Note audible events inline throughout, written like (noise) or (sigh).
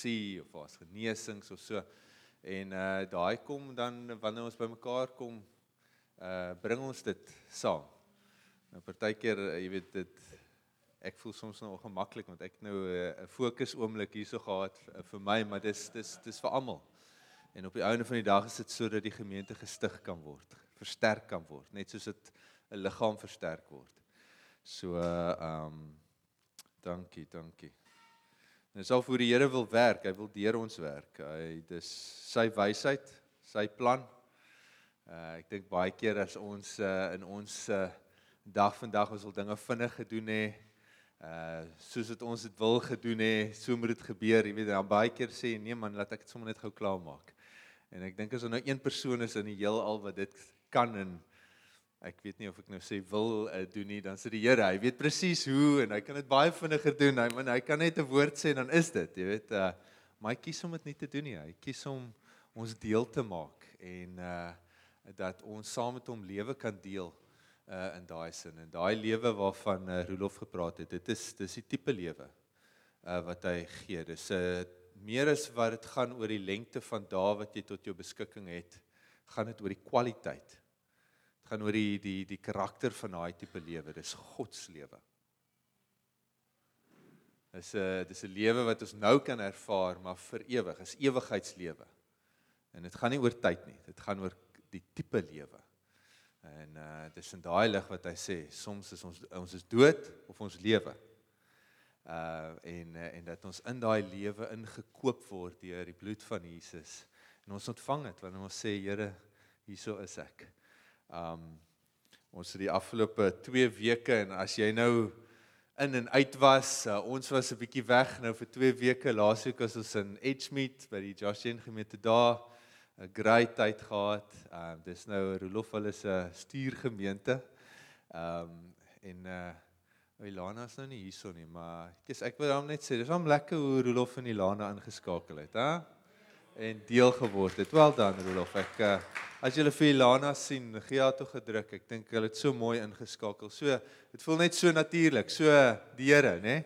sien of as genesings of so. En uh daai kom dan wanneer ons bymekaar kom, uh bring ons dit saam. Nou partykeer, uh, jy weet dit ek voel soms nou ongemaklik want ek nou 'n uh, fokus oomblik hierso gehad uh, vir my, maar dis dis dis vir almal. En op die einde van die dag is dit sodat die gemeente gestig kan word, versterk kan word, net soos dit 'n liggaam versterk word. So uh um dankie, dankie. En dis al vir die Here wil werk, hy wil deur ons werk. Hy dis sy wysheid, sy plan. Uh ek dink baie keer as ons uh in ons uh dag vandag ons wil dinge vinnig gedoen hê, uh soos dit ons dit wil gedoen hê, so moet dit gebeur. Jy weet dan baie keer sê nee man, laat ek dit sommer net gou klaar maak. En ek dink as er nou een persoon is in die heelal wat dit kan en ek weet nie of ek nou sê wil uh, doen nie, dan sê die Here, hy weet presies hoe en hy kan dit baie vinniger doen. Hy man, hy kan net 'n woord sê dan is dit, jy weet, uh maar hy kies om dit nie te doen nie. Hy kies om ons deel te maak en uh dat ons saam met hom lewe kan deel uh in daai sin. En daai lewe waarvan uh, Rolof gepraat het, dit is dis die tipe lewe uh wat hy gee. Dis 'n uh, meer as wat dit gaan oor die lengte van dae wat jy tot jou beskikking het, gaan dit oor die kwaliteit gaan oor die die die karakter van daai tipe lewe. Dis God se lewe. Dis 'n dis 'n lewe wat ons nou kan ervaar, maar vir ewig. Is ewigheidslewe. En dit gaan nie oor tyd nie. Dit gaan oor die tipe lewe. En uh dis in daai lig wat hy sê, soms is ons ons is dood of ons lewe. Uh en en dat ons in daai lewe ingekoop word deur die bloed van Jesus. En ons ontvang dit wanneer ons sê Here, hierso is ek. Um ons het die afgelope 2 weke en as jy nou in en uit was, uh, ons was 'n bietjie weg nou vir 2 weke. Laasweek was ons in Edgemead by die Joshen gemeente daar. 'n Great tyd gehad. Um dis nou Rolof hulle se stuurgemeente. Um en uh Ilana is nou nie hierso nie, maar ek ek wil hom net sê, dis hom lekker hoe Rolof en Ilana ingeskakel het, hè? En deel geword het. Wel dan Rolof, ek uh, As julle vir Ilana sien, gee haar toe gedruk. Ek dink hulle het so mooi ingeskakel. So, dit voel net so natuurlik, so die Here, né?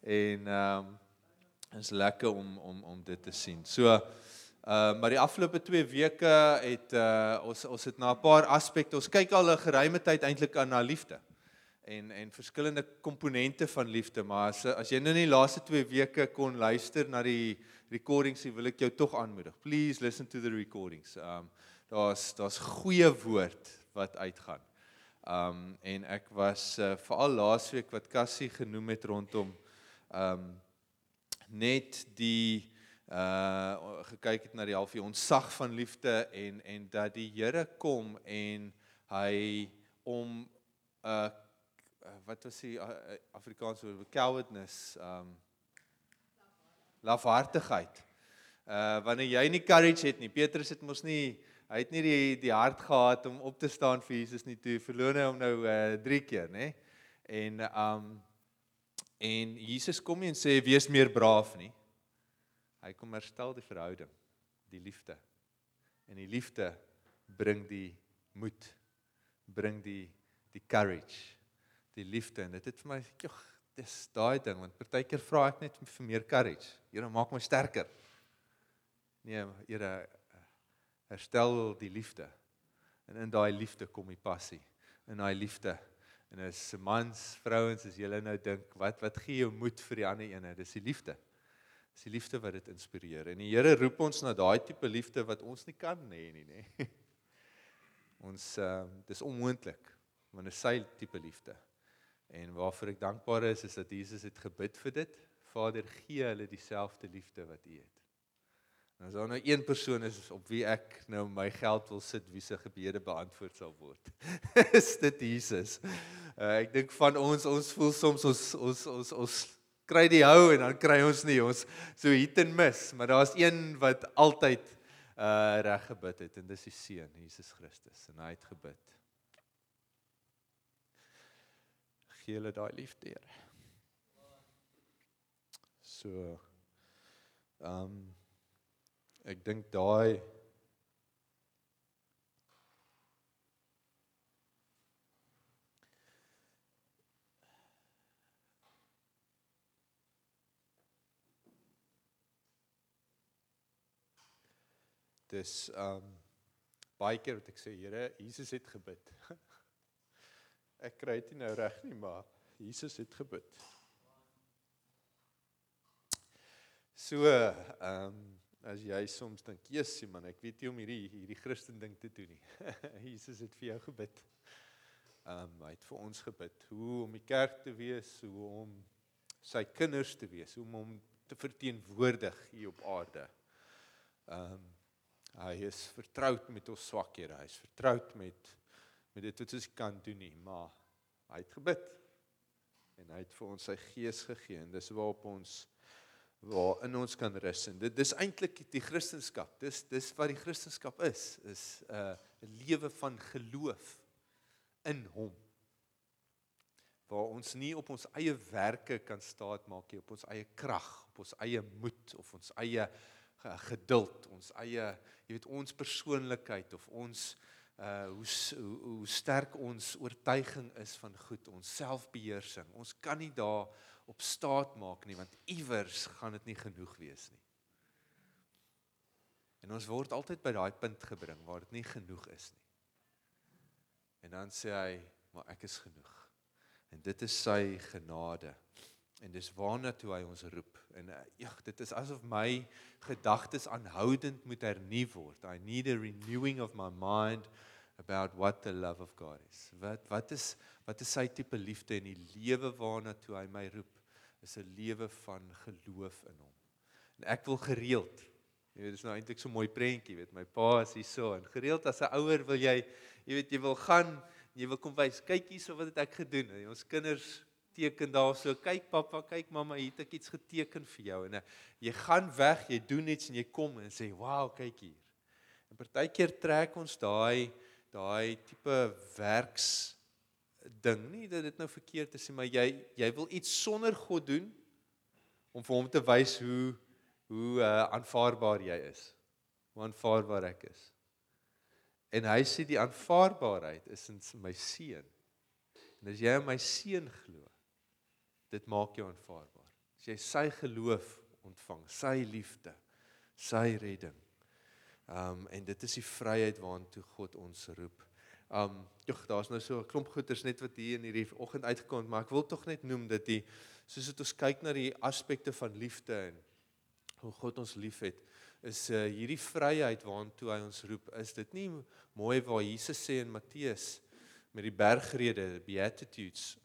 En ehm um, is lekker om om om dit te sien. So, ehm uh, maar die afgelope 2 weke het uh ons ons het na 'n paar aspekte. Ons kyk al 'n geruime tyd eintlik aan na liefde en en verskillende komponente van liefde, maar as as jy nou nie laaste 2 weke kon luister na die recordings, wil ek jou tog aanmoedig. Please listen to the recordings. Um daar's daar's goeie woord wat uitgaan. Um en ek was uh, veral laasweek wat Cassie genoem het rondom um net die uh gekyk het na die halfie ontsag van liefde en en dat die Here kom en hy om uh wat was die uh, Afrikaans woord cowardness um lafhartigheid. Uh wanneer jy nie courage het nie, Petrus het mos nie hy het nie die die hart gehad om op te staan vir Jesus nie toe verloon hy hom nou uh 3 keer nê en um en Jesus kom nie en sê wees meer braaf nie. Hy kom herstel die verhouding die liefde. En die liefde bring die moed bring die die courage die liefde. En dit het vir my jog dis daai ding want partykeer vra ek net vir meer courage Here maak my sterker nee Here herstel die liefde. En in daai liefde kom die passie. In daai liefde. En as mans, vrouens, as julle nou dink, wat wat gee jou moed vir die ander ene? Dis die liefde. Dis die liefde wat dit inspireer. En die Here roep ons na daai tipe liefde wat ons nie kan hê nie, nê. (laughs) Ons ehm uh, dis onmoontlik want dit is sy tipe liefde. En waarvoor ek dankbaar is is dat Jesus het gebid vir dit. Vader, gee hulle dieselfde liefde wat U het. As daar nou een persoon is op wie ek nou my geld wil sit, wie se gebede beantwoord sal word. (laughs) is dit Jesus. Uh, ek dink van ons ons voel soms ons ons ons ons kry die hou en dan kry ons nie ons so hit en miss, maar daar's een wat altyd uh reg gebid het en dis die seun Jesus Christus en hy het gebid. Gee hulle daai liefde, Here. So ehm um, Ek dink daai dis um baie keer wat ek sê Here, Jesus het gebid. (laughs) ek kry dit nou reg nie, maar Jesus het gebid. So, ehm um, as jy soms dink, "Jessie man, ek weet nie om hierdie hierdie Christen ding te doen nie." (laughs) Jesus het vir jou gebid. Ehm um, hy het vir ons gebid hoe om die kerk te wees, hoe om sy kinders te wees, hoe om hom te verteenwoordig hier op aarde. Ehm um, hy is vertroud met ons swakhede. Hy is vertroud met met dit wat ons kan doen nie, maar hy het gebid. En hy het vir ons sy gees gegee en dis waarop ons waar in ons kan rus en dit dis eintlik die Christendom. Dis dis wat die Christendom is, is 'n uh, lewe van geloof in hom. Waar ons nie op ons eie werke kan staatmaak nie, op ons eie krag, op ons eie moed of ons eie geduld, ons eie, jy weet ons persoonlikheid of ons uh hoe hoe, hoe sterk ons oortuiging is van goed, ons selfbeheersing. Ons kan nie daar op staat maak nie want iewers gaan dit nie genoeg wees nie. En ons word altyd by daai punt gebring waar dit nie genoeg is nie. En dan sê hy, maar ek is genoeg. En dit is sy genade. En dis waarna toe hy ons roep. En ja, uh, dit is asof my gedagtes aanhoudend moet hernu word. I need a renewing of my mind about what the love of God is. Wat wat is wat is sy tipe liefde en die lewe waarna toe hy my roep is 'n lewe van geloof in hom. En ek wil gereeld, jy weet dis nou eintlik so 'n mooi prentjie, weet my pa is hier so en gereeld as 'n ouer wil jy jy weet jy wil gaan jy wil kom wys, kyk hierso wat het ek gedoen. En ons kinders teken daarso, kyk pappa, kyk mamma, hier het ek iets geteken vir jou. En jy gaan weg, jy doen iets en jy kom en sê, "Wow, kyk hier." En partykeer trek ons daai daai tipe werks ding. Nie dat dit nou verkeerd is nie maar jy jy wil iets sonder God doen om vir hom te wys hoe hoe uh, aanvaarbaar jy is. Hoe aanvaarbaar ek is. En hy sê die aanvaarbaarheid is in my seun. En as jy in my seun glo dit maak jou aanvaarbaar as jy sy geloof ontvang sy liefde sy redding Um en dit is die vryheid waartoe God ons roep. Um jog, daar's nou so 'n klomp goeters net wat hier in hierdie oggend uitgekom het, maar ek wil tog net noem dat die soos dit ons kyk na die aspekte van liefde en hoe God ons liefhet, is uh, hierdie vryheid waartoe hy ons roep, is dit nie mooi waar Jesus sê in Matteus met die bergrede, beatitudes.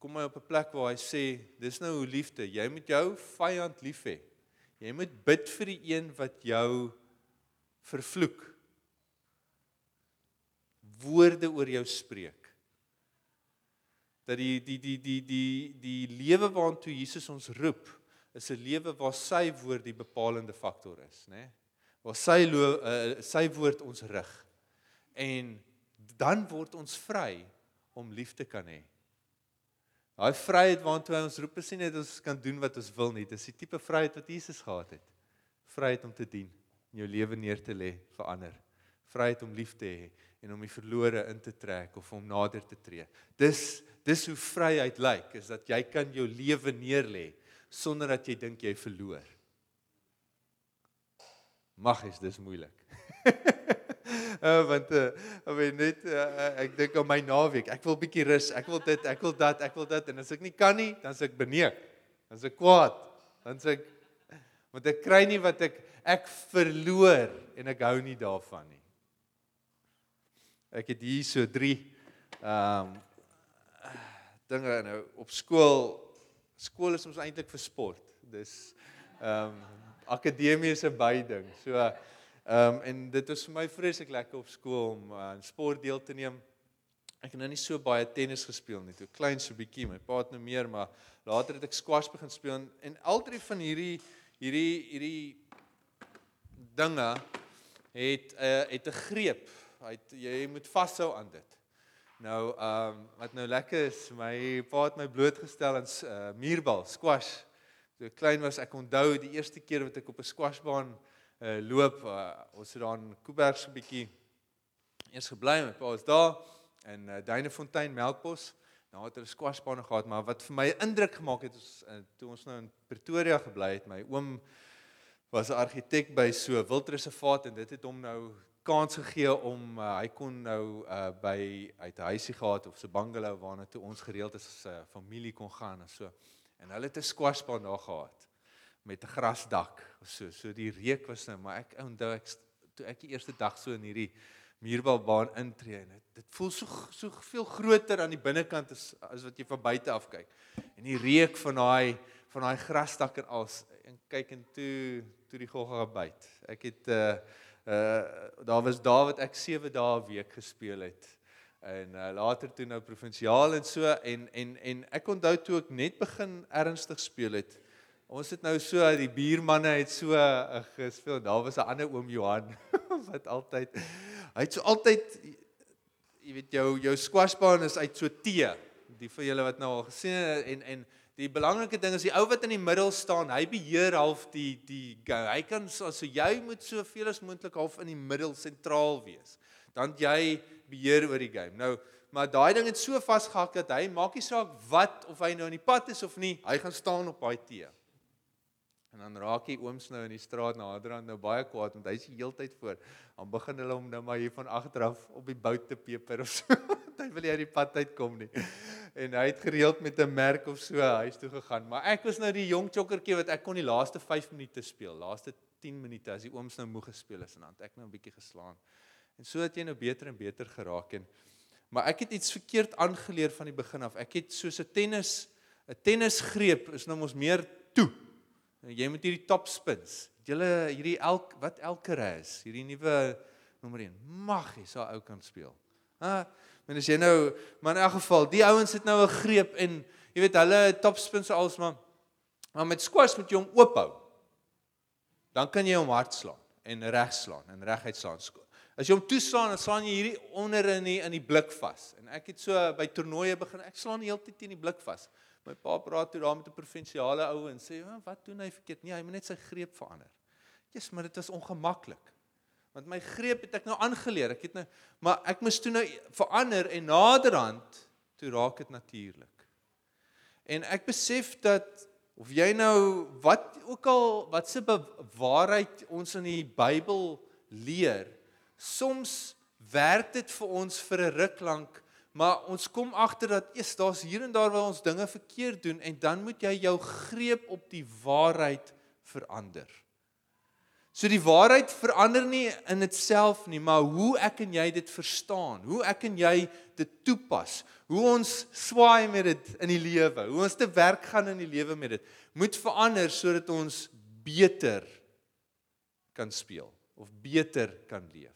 Kom hy op 'n plek waar hy sê, dis nou hoe liefde, jy moet jou vyand lief hê. Jy moet bid vir die een wat jou vervloek. Woorde oor jou spreek. Dat die die die die die die lewe waartoe Jesus ons roep, is 'n lewe waar sy woord die bepalende faktor is, né? Nee? Waar sy lo, uh, sy woord ons rig. En dan word ons vry om lief te kan hê. Daai vryheid waartoe ons roep is nie net ons kan doen wat ons wil nie, dis die tipe vryheid wat Jesus gehad het. Vryheid om te dien in jou lewe neer te lê vir ander. Vryheid om lief te hê en om die verlore in te trek of om nader te tree. Dis dis hoe vryheid lyk, is dat jy kan jou lewe neer lê sonder dat jy dink jy verloor. Mag is dis moeilik. (laughs) uh, (laughs) want uh, ek weet net uh, ek dink aan my naweek. Ek wil bietjie rus. Ek wil dit, ek wil dat, ek wil dit en as ek nie kan nie, dan s'ek beneek. Dan s'ek kwaad. Dan s'ek want ek kry nie wat ek ek verloor en ek hou nie daarvan nie. Ek het hier so 3 ehm um, dinge nou op skool. Skool is ons eintlik vir sport. Dis ehm um, akademie is 'n byding. So ehm um, en dit is vir my vreeslik lekker op skool om aan uh, sport deel te neem. Ek het nou nie so baie tennis gespeel nie. Toe klein so bietjie, my pa het nou meer, maar later het ek squash begin speel en, en al drie van hierdie hierdie hierdie dinge het uh, het 'n greep. Hy jy moet vashou aan dit. Nou ehm um, wat nou lekker is, my pa het my blootgestel aan uh, muurbal, squash. Toe ek klein was, ek onthou die eerste keer wat ek op 'n squashbaan uh, loop, uh, ons het daar in Kuiberg so 'n bietjie eers gebly, my pa was daar in uh, Duinefontein Melkbos. Nou het hulle squashbane gehad, maar wat vir my indruk gemaak het is uh, toe ons nou in Pretoria gebly het, my oom was 'n argitek by so 'n wildreservaat en dit het hom nou kans gegee om uh, hy kon nou uh, by uit 'n huisie gehad of 'n bungalow waarna toe ons gereeld as 'n uh, familie kon gaan en so. En hulle het 'n squashbaan daar gehad met 'n grasdak of so. So die reuk was nou, maar ek onthou ek toe ek die eerste dag so in hierdie muurbaan intree en dit dit voel so so veel groter aan die binnekant as as wat jy van buite af kyk. En die reuk van daai van daai grasdak en als en kyk en toe toe die gogga byt. Ek het uh uh daar was Dawid ek 7 dae 'n week gespeel het en uh, later toe nou provinsiaal en so en en en ek onthou toe ek net begin ernstig speel het ons het nou so die buurmanne het so uh, gespeel daar was 'n ander oom Johan (laughs) wat altyd hy het so altyd jy weet jou jou squashbaan is uit so T die vir julle wat nou al gesien het en en Die belangrike ding is die ou wat in die middel staan, hy beheer half die die go. Hy kan so so jy moet soveel as moontlik half in die middel sentraal wees. Dan jy beheer oor die game. Nou, maar daai ding het so vasgehak dat hy maak nie saak wat of hy nou in die pad is of nie, hy gaan staan op daai T. En dan raak hy ooms nou in die straat naderhand nou baie kwaad want hy's die heeltyd voor. Dan begin hulle hom nou maar hier van agteraf op die bout te peper of so. (laughs) hy wil nie uit die pad uitkom nie. En hy het gereeld met 'n merk of so huis toe gegaan. Maar ek was nou die jong chokkertjie wat ek kon die laaste 5 minute speel. Laaste 10 minute as die ooms nou moeg gespeel is en dan ek nou 'n bietjie geslaan. En so het jy nou beter en beter geraak en maar ek het iets verkeerd aangeleer van die begin af. Ek het soos 'n tennis 'n tennisgreep is nou mos meer toe jy moet hierdie top spins. Het julle hierdie elk wat elke res, hierdie nuwe nommer 1. Mag jy so ou kan speel. Ha, men as jy nou, maar in elk geval, die ouens het nou 'n greep en jy weet hulle top spins als maar maar met squash moet jy hom oophou. Dan kan jy hom hard slaan en reg slaan en reguit slaan. As jy hom toeslaan, dan slaan jy hierdie onder in die in die blik vas. En ek het so by toernooie begin, ek slaan die hele tyd teen die blik vas. My pa praat toe daar met 'n provinsiale ou en sê, "Wat doen hy verkeerd?" Nee, hy moet net sy greep verander. Jesus, maar dit is ongemaklik. Want my greep het ek nou aangeleer. Ek het nou maar ek moes toe nou verander en naderhand toe raak dit natuurlik. En ek besef dat of jy nou wat ook al wat se waarheid ons in die Bybel leer, soms werk dit vir ons vir 'n ruk lank Maar ons kom agter dat eers daar's hier en daar waar ons dinge verkeerd doen en dan moet jy jou greep op die waarheid verander. So die waarheid verander nie in ditself nie, maar hoe ek en jy dit verstaan, hoe ek en jy dit toepas, hoe ons swaai met dit in die lewe, hoe ons te werk gaan in die lewe met dit, moet verander sodat ons beter kan speel of beter kan leef.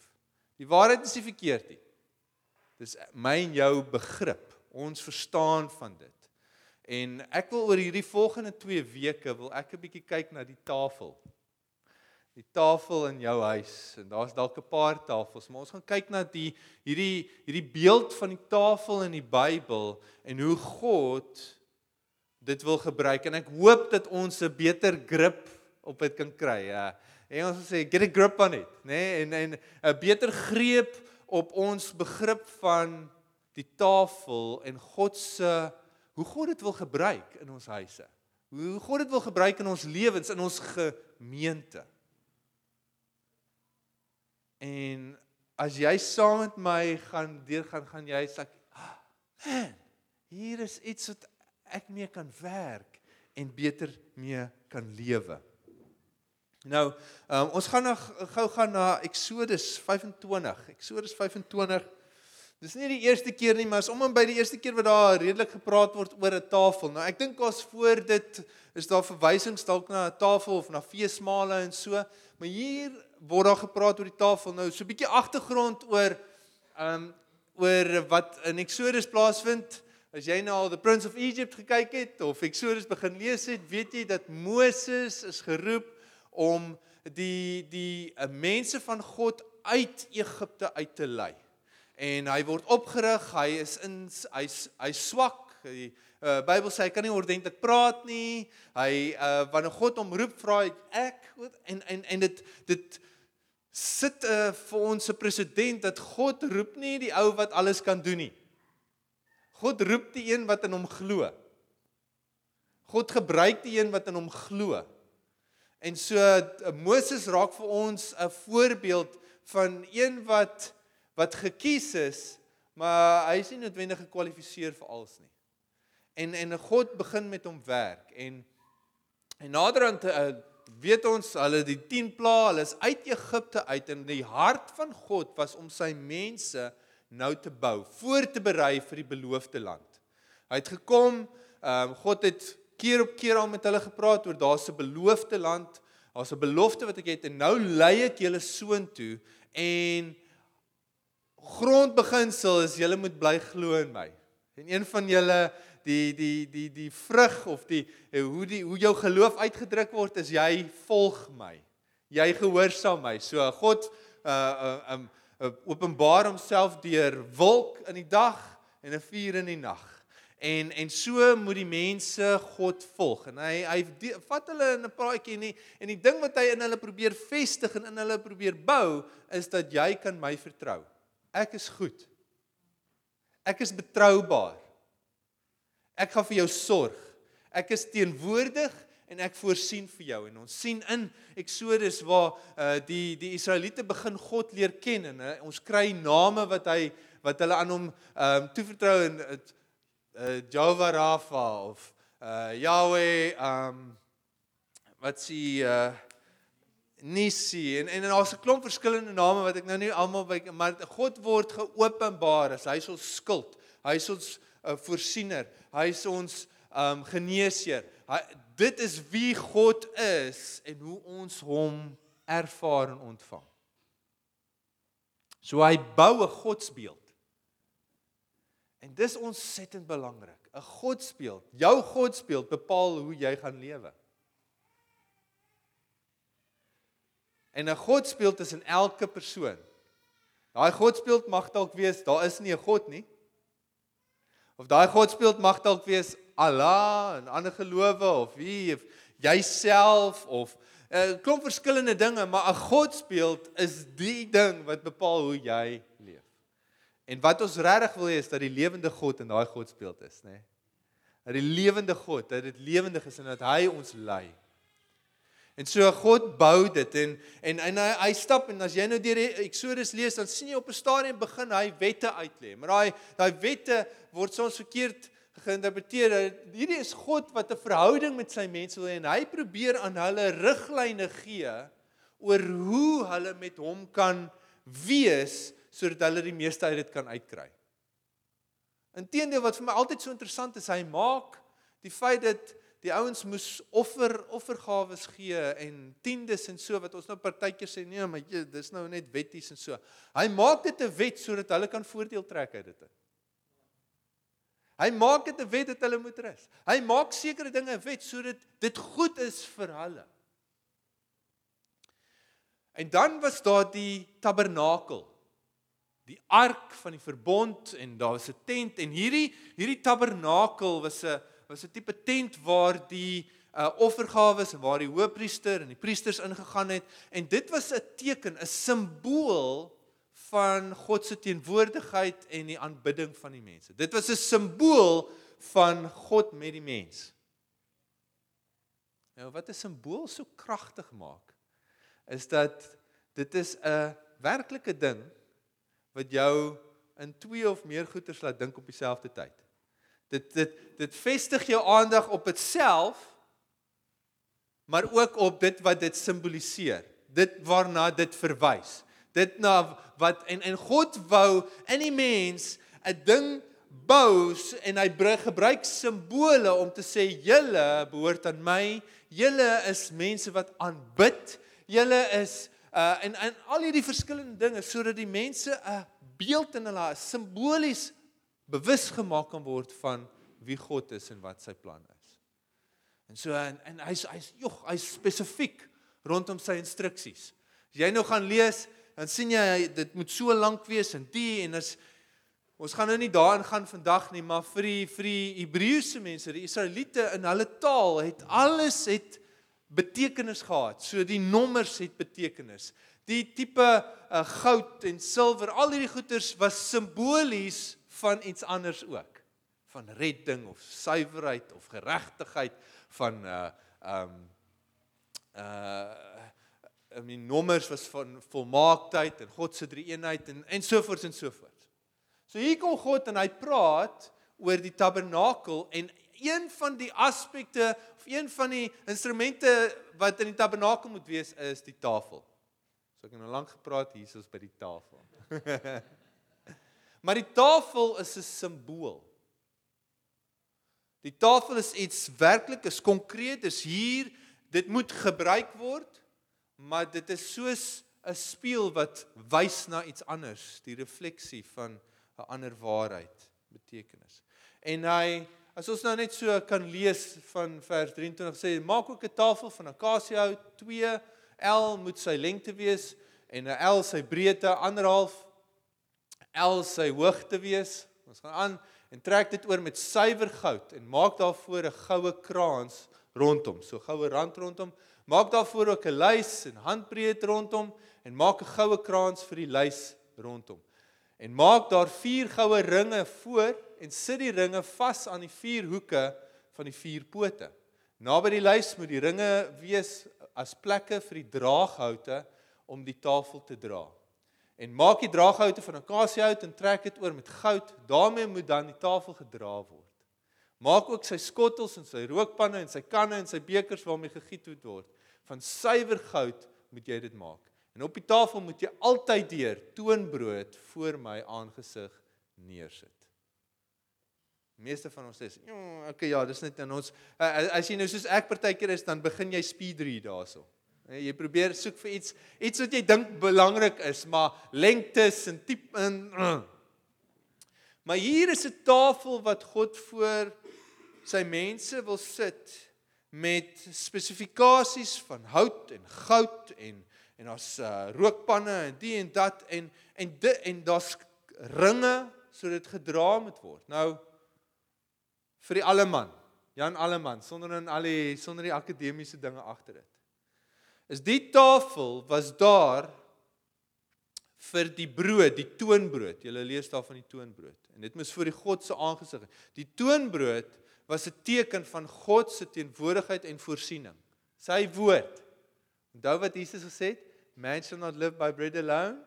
Die waarheid is nie verkeerd nie. Dis my en jou begrip. Ons verstaan van dit. En ek wil oor hierdie volgende 2 weke wil ek 'n bietjie kyk na die tafel. Die tafel in jou huis en daar's dalk 'n paar tafels, maar ons gaan kyk na die hierdie hierdie beeld van die tafel in die Bybel en hoe God dit wil gebruik en ek hoop dat ons 'n beter grip op dit kan kry. Ja. Engels sê get a grip on it, nê? Nee? En en 'n beter greep op ons begrip van die tafel en God se hoe God dit wil gebruik in ons huise. Hoe God dit wil gebruik in ons lewens, in ons gemeente. En as jy saam met my gaan deur gaan gaan jy sê, ah, "Man, hier is iets wat ek mee kan werk en beter mee kan lewe." Nou, um, ons gaan nog gou gaan na Exodus 25. Exodus 25. Dis nie die eerste keer nie, maar is om en by die eerste keer wat daar redelik gepraat word oor 'n tafel. Nou, ek dink as voor dit is daar verwysings dalk na 'n tafel of na feesmale en so, maar hier word daar gepraat oor die tafel. Nou, so 'n bietjie agtergrond oor ehm um, oor wat in Exodus plaasvind. As jy nou al The Prince of Egypt gekyk het of Exodus begin lees het, weet jy dat Moses is geroep om die die uh, mense van God uit Egipte uit te lei. En hy word opgerig, hy is in hy's hy's swak. Die uh, Bybel sê hy kan nie ordentlik praat nie. Hy uh, wanneer God hom roep, vra hy ek en en en dit dit sit uh, vir ons 'n presedent dat God roep nie die ou wat alles kan doen nie. God roep die een wat in hom glo. God gebruik die een wat in hom glo. En so uh, Moses raak vir ons 'n voorbeeld van een wat wat gekies is, maar hy is nie noodwendig gekwalifiseer vir alles nie. En en God begin met hom werk en en naderhand uh, weet ons hulle die 10 plaae, hulle is uit Egipte uit en die hart van God was om sy mense nou te bou, voor te berei vir die beloofde land. Hy het gekom, ehm um, God het keer op keer al met hulle gepraat oor daar's 'n beloofde land, daar's 'n belofte wat ek het en nou lei ek julle soontoe en grondbeginsel is julle moet bly glo in my. En een van julle die die die die vrug of die hoe die hoe jou geloof uitgedruk word is jy volg my. Jy gehoorsaam my. So God uh uh um uh, openbaar homself deur wolk in die dag en 'n vuur in die nag. En en so moet die mense God volg. En hy hy die, vat hulle in 'n praatjie nie en die ding wat hy in hulle probeer vestig en in hulle probeer bou is dat jy kan my vertrou. Ek is goed. Ek is betroubaar. Ek gaan vir jou sorg. Ek is teenwoordig en ek voorsien vir jou en ons sien in Eksodus waar uh, die die Israeliete begin God leer ken en uh, ons kry name wat hy wat hulle aan hom um, toevertrou en uh, uh, Jehovah Rafa of uh, Yahweh um wat sê uh, Nisi en en daar's 'n klomp verskillende name wat ek nou nie almal by maar God word geopenbaar as hy is ons skuld. Hy is ons uh, voorsiener. Hy is ons um geneesheer. Hy dit is wie God is en hoe ons hom ervaar en ontvang. So hy bou 'n godsbeeld. En dis ontsettend belangrik. 'n Godsbeeld, jou godsbeeld bepaal hoe jy gaan lewe. En 'n godsbeeld is in elke persoon. Daai godsbeeld mag dalk wees daar is nie 'n God nie. Of daai godsbeeld mag dalk wees Allah en ander gelowe of wie of jouself of 'n uh, klomp verskillende dinge, maar 'n godsbeeld is die ding wat bepaal hoe jy leef. En wat ons regtig wil hê is dat die lewende God in daai godsbeeld is, nê? Nee? Dat die lewende God, dat dit lewendig is en dat hy ons lei. En so God bou dit en en en hy, hy stap en as jy nou deur Eksodus lees dan sien jy op 'n stadium begin hy wette uitlê. Maar daai daai wette word soms verkeerd geïnterpreteer. Hierdie is God wat 'n verhouding met sy mense wil hê en hy probeer aan hulle riglyne gee oor hoe hulle met hom kan wees sodat hulle die meeste uit dit kan uitkry. Inteendeel wat vir my altyd so interessant is, hy maak die feit dat die ouens moes offer offergawes gee en tiendes en so wat ons nou partykeer sê nee maar jy dis nou net wetties en so. Hy maak dit 'n wet sodat hulle kan voordeel trek uit dit. Hy maak dit 'n wet dat hulle moet rus. Hy maak sekere dinge 'n wet sodat dit goed is vir hulle. En dan was daar die tabernakel. Die ark van die verbond en daar was 'n tent en hierdie hierdie tabernakel was 'n was 'n tipe tent waar die uh, offergawes en waar die hoofpriester en die priesters ingegaan het en dit was 'n teken, 'n simbool van God se teenwoordigheid en die aanbidding van die mense. Dit was 'n simbool van God met die mens. Nou wat 'n simbool so kragtig maak is dat dit is 'n werklike ding wat jou in twee of meer goeters laat dink op dieselfde tyd. Dit dit dit vestig jou aandag op dit self maar ook op dit wat dit simboliseer. Dit waarna dit verwys. Dit na wat en en God wou in die mens 'n ding bou en hy gebruik simbole om te sê julle behoort aan my. Julle is mense wat aanbid. Julle is uh en en al hierdie verskillende dinge sodat die mense 'n beeld in hulle simbolies bewus gemaak kan word van wie God is en wat sy plan is. En so en, en hy's hy's jog, hy's spesifiek rondom sy instruksies. As jy nou gaan lees, dan sien jy dit moet so lank wees en die en as ons gaan nou nie daarin gaan vandag nie, maar vir die vir die Hebreëse mense, die Israeliete in hulle taal het alles het betekenis gehad. So die nommers het betekenis. Die tipe uh, goud en silwer, al hierdie goeders was simbolies van iets anders ook van redding of suiwerheid of geregtigheid van uh um uh I mean nommers was van volmaaktheid en God se drie eenheid en en sovoorts en sovoorts. So hier kom God en hy praat oor die tabernakel en een van die aspekte of een van die instrumente wat in die tabernakel moet wees is die tafel. So ek het nou lank gepraat hier is by die tafel. (laughs) maar die tafel is 'n simbool. Die tafel is iets werklik is konkreet is hier dit moet gebruik word maar dit is soos 'n spieël wat wys na iets anders die refleksie van 'n ander waarheid betekenis en hy as ons nou net so kan lees van vers 23 sê maak ook 'n tafel van akasiëhout 2 L moet sy lengte wees en 'n L sy breedte anderhalf L sy hoogte wees ons gaan aan en trek dit oor met suiwer goud en maak daarvoor 'n goue kraans rondom so goue rand rondom Maak daarvoor ook 'n lys en handbreed rondom en maak 'n goue kraans vir die lys rondom. En maak daar vier goue ringe voor en sit die ringe vas aan die vier hoeke van die vier pote. Naby die lys moet die ringe wees as plekke vir die draaghoute om die tafel te dra. En maak die draaghoute van akasiëhout en trek dit oor met goud. daarmee moet dan die tafel gedra word. Maak ook sy skottels en sy rookpanne en sy kanne en sy bekers waarmee gegiet word. Van suiwer goud moet jy dit maak. En op die tafel moet jy altyd deur toonbrood voor my aangesig neersit. Meeste van ons sê, "Ja, okay, ja, dis net in ons as jy nou soos ek partykeer is, dan begin jy speed read daarso. Jy probeer soek vir iets, iets wat jy dink belangrik is, maar lengtes en tipe in Maar hier is 'n tafel wat God voor sy mense wil sit met spesifikasies van hout en goud en en daar's uh, rookpanne en die en dat en en dit en daar's ringe sodat gedra moet word. Nou vir die alleman, Jan Alleman, sonder in al die sonder die akademiese dinge agter dit. Is die tafel was daar vir die brood, die toonbrood. Jy lees daar van die toonbrood. En dit moes voor die God se aangesig. Die toonbrood was 'n teken van God se teenwoordigheid en voorsiening. Sy woord. Onthou wat Jesus gesê het, man shall not live by bread alone,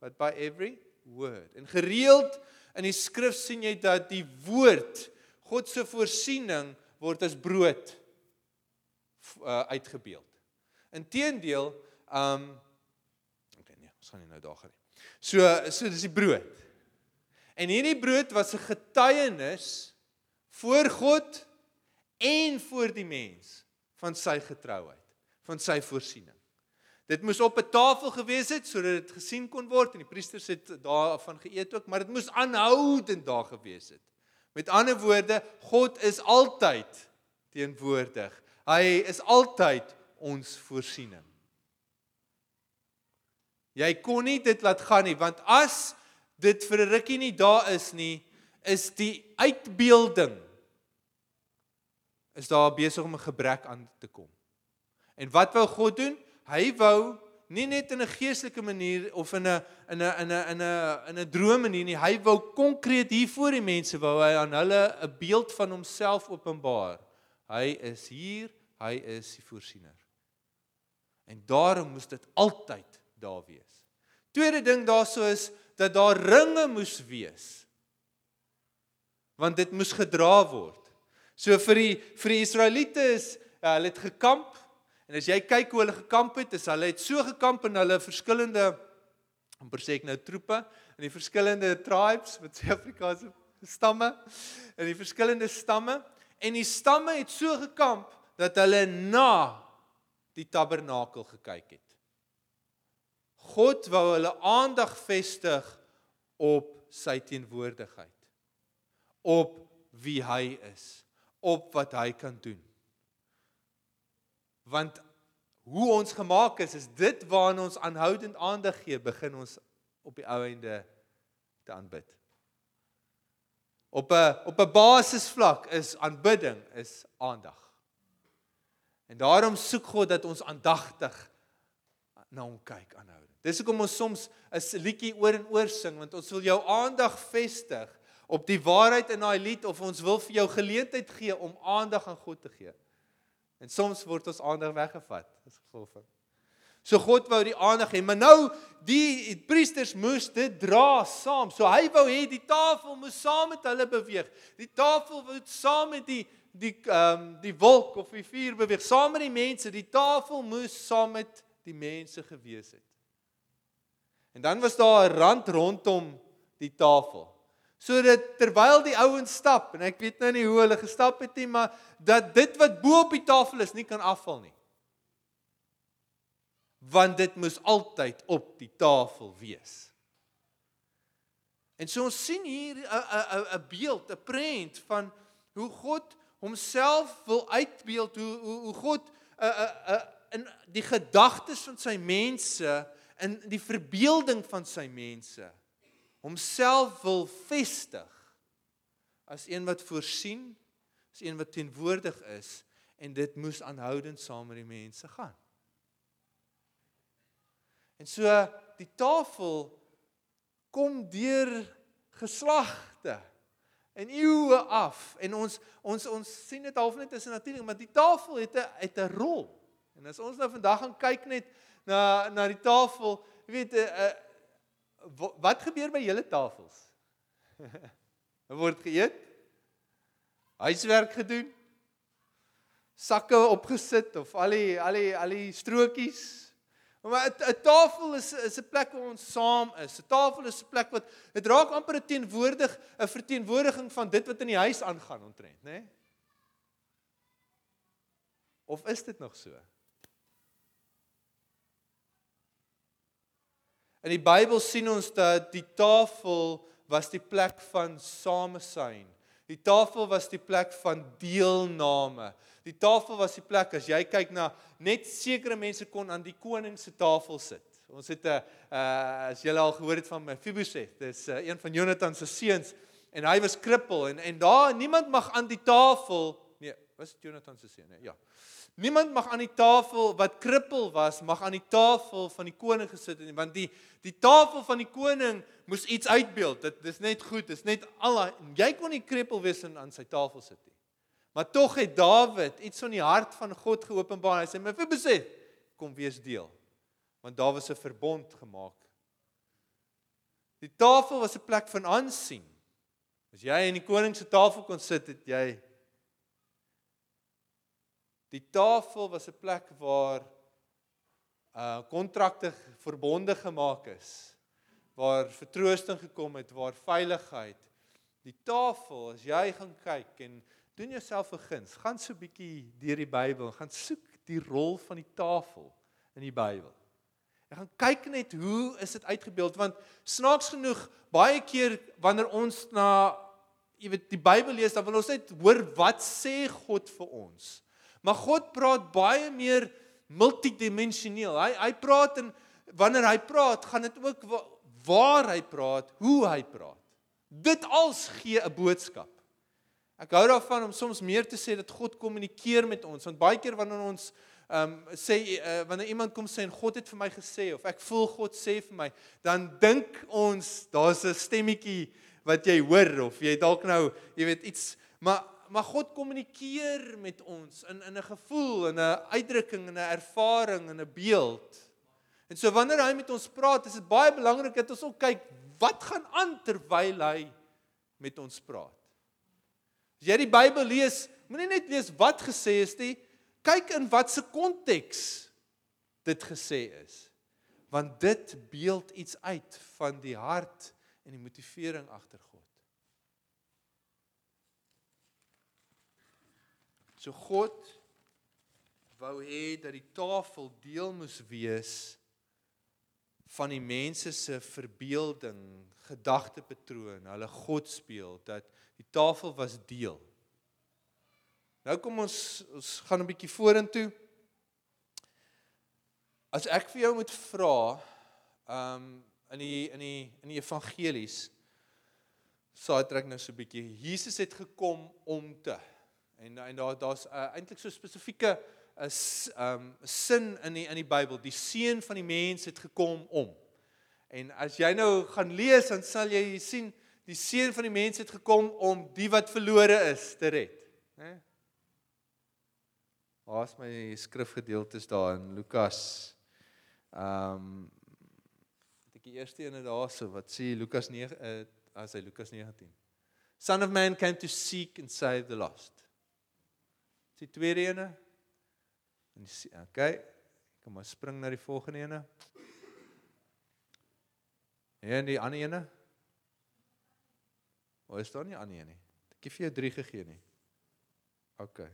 but by every word. En gereeld in die skrif sien jy dat die woord, God se voorsiening word as brood uh, uitgebeeld. Inteendeel, um okay nee, ons gaan nie nou daar gaan nie. So so dis die brood. En hierdie brood was 'n getuienis voor God en voor die mens van sy getrouheid, van sy voorsiening. Dit moes op 'n tafel gewees het sodat dit gesien kon word en die priesters het daarvan geëet ook, maar dit moes aanhoudend daar gewees het. Met ander woorde, God is altyd teenwoordig. Hy is altyd ons voorsiening. Jy kon nie dit laat gaan nie, want as dit vir 'n rukkie nie daar is nie, is die uitbeelding is daar besig om 'n gebrek aan te kom. En wat wou God doen? Hy wou nie net in 'n geestelike manier of in 'n in 'n in 'n in 'n in 'n droom manier nie. Hy wou konkreet hier voor die mense wou hy aan hulle 'n beeld van homself openbaar. Hy is hier, hy is die voorsiener. En daarom moes dit altyd daar wees. Tweede ding daarso is dat daar ringe moes wees want dit moes gedra word. So vir die vir die Israeliete is ja, hulle het gekamp en as jy kyk hoe hulle gekamp het, is hulle het so gekamp in hulle verskillende amper sê ek nou troepe in die verskillende tribes wat se Afrikaanse stamme in die verskillende stamme en die stamme het so gekamp dat hulle na die tabernakel gekyk het. God wou hulle aandag vestig op sy teenwoordigheid op wie hy is, op wat hy kan doen. Want hoe ons gemaak is, is dit waarna ons aanhoudend aandag gee, begin ons op die ou einde te aanbid. Op 'n op 'n basisvlak is aanbidding is aandag. En daarom soek God dat ons aandagtig na hom kyk aanhoudend. Dis hoekom ons soms 'n liedjie oor en oor sing want ons wil jou aandag vestig op die waarheid in daai lied of ons wil vir jou geleentheid gee om aandag aan God te gee. En soms word ons aandag weggevat as gevolg van. So God wou die aandag hê, maar nou die priesters moes dit dra saam. So hy wou hê die tafel moes saam met hulle beweeg. Die tafel moet saam met die die ehm um, die wolk of die vuur beweeg saam met die mense. Die tafel moes saam met die mense gewees het. En dan was daar 'n rand rondom die tafel. Sodat terwyl die ouens stap en ek weet nou nie hoe hulle gestap het nie, maar dat dit wat bo op die tafel is nie kan afval nie. Want dit moes altyd op die tafel wees. En so ons sien hier 'n 'n 'n beeld, 'n prent van hoe God homself wil uitbeeld, hoe hoe hoe God 'n 'n 'n in die gedagtes van sy mense, in die verbeelding van sy mense homself wil vestig as een wat voorsien, as een wat teenwoordig is en dit moes aanhoudend saam met die mense gaan. En so die tafel kom deur geslagte en eeue af en ons ons ons sien dit half net as 'n natuurlik maar die tafel het 'n het 'n rol. En as ons nou vandag gaan kyk net na na die tafel, jy weet 'n uh, uh, wat gebeur by julle tafels? (laughs) word geëet? Huiswerk gedoen? Sakke opgesit of al die al die al die strootjies? Maar 'n tafel is is 'n plek waar ons saam is. 'n Tafel is 'n plek wat dit raak amper 'n teenwoordig 'n verteenwoordiging van dit wat in die huis aangaan ontrent, né? Nee? Of is dit nog so? In die Bybel sien ons dat die tafel was die plek van samesyn. Die tafel was die plek van deelname. Die tafel was die plek as jy kyk na net sekere mense kon aan die koning se tafel sit. Ons het 'n uh, uh, as julle al gehoor het van Mephibosheth, dis uh, een van Jonathan se seuns en hy was krippel en en daar niemand mag aan die tafel nee, was dit Jonathan se seun, nee, ja. Niemand mag aan die tafel wat krippel was, mag aan die tafel van die koning gesit het nie, want die die tafel van die koning moes iets uitbeeld. Dit dis net goed, dis net al jy kon nie krippel wees en aan sy tafel sit nie. Maar tog het Dawid iets van die hart van God geopenbaar. Hy sê: "My besê, kom wees deel." Want daar was 'n verbond gemaak. Die tafel was 'n plek van aansien. As jy aan die koning se tafel kon sit, het jy Die tafel was 'n plek waar uh kontrakte verbonde gemaak is, waar vertroosting gekom het, waar veiligheid. Die tafel, as jy gaan kyk en doen jouself 'n guns, gaan so 'n bietjie deur die Bybel, gaan soek die rol van die tafel in die Bybel. Ek gaan kyk net hoe is dit uitgebeeld want snaaks genoeg baie keer wanneer ons na jy weet die Bybel lees dan wil ons net hoor wat sê God vir ons. Maar God praat baie meer multidimensioneel. Hy hy praat en wanneer hy praat, gaan dit ook waar hy praat, hoe hy praat. Dit als gee 'n boodskap. Ek hou daarvan om soms meer te sê dat God kommunikeer met ons, want baie keer wanneer ons ehm um, sê uh, wanneer iemand kom sê en God het vir my gesê of ek voel God sê vir my, dan dink ons daar's 'n stemmetjie wat jy hoor of jy dalk nou, jy weet iets, maar maar God kommunikeer met ons in in 'n gevoel, in 'n uitdrukking, in 'n ervaring, in 'n beeld. En so wanneer hy met ons praat, is dit baie belangrik dat ons ook kyk wat gaan aan terwyl hy met ons praat. As jy die Bybel lees, moenie net lees wat gesê is nie, kyk in watter konteks dit gesê is. Want dit beeld iets uit van die hart en die motivering agter God. So God wou hê dat die tafel deel moes wees van die mense se verbeelding, gedagtepatroon, hulle God speel dat die tafel was deel. Nou kom ons ons gaan 'n bietjie vorentoe. As ek vir jou moet vra, ehm um, in die in die in die evangelies saai trek nou so 'n bietjie. Jesus het gekom om te En en daar daar's uh, eintlik so spesifieke is uh, um sin in die in die Bybel. Die seun van die mens het gekom om. En as jy nou gaan lees dan sal jy sien die seun van die mens het gekom om die wat verlore is te red, né? Waar's my skrifgedeeltes daar in Lukas? Ehm um, ek die eerste ene daarso wat sê Lukas 9 uh, as hy Lukas 19. Son of man came to seek and save the lost. Die tweede ene. En okay, kom maar spring na die volgende ene. En die ander ene? Waar is daar nie ander ene nie? Ek het vir jou 3 gegee nie. Okay.